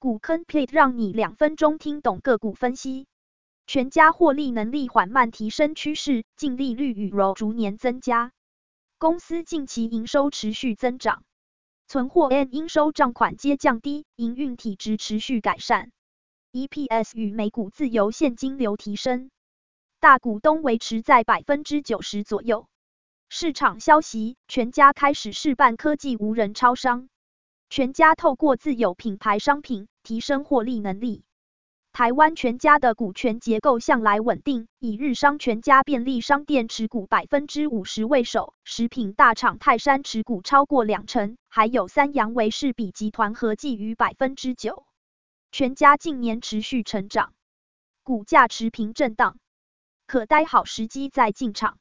股坑 plate 让你两分钟听懂个股分析。全家获利能力缓慢提升趋势，净利率与 ROE 逐年增加。公司近期营收持续增长，存货 and 应收账款皆降低，营运体质持续改善。EPS 与每股自由现金流提升，大股东维持在百分之九十左右。市场消息，全家开始试办科技无人超商。全家透过自有品牌商品提升获利能力。台湾全家的股权结构向来稳定，以日商全家便利商店持股百分之五十为首，食品大厂泰山持股超过两成，还有三洋维士比集团合计逾百分之九。全家近年持续成长，股价持平震荡，可待好时机再进场。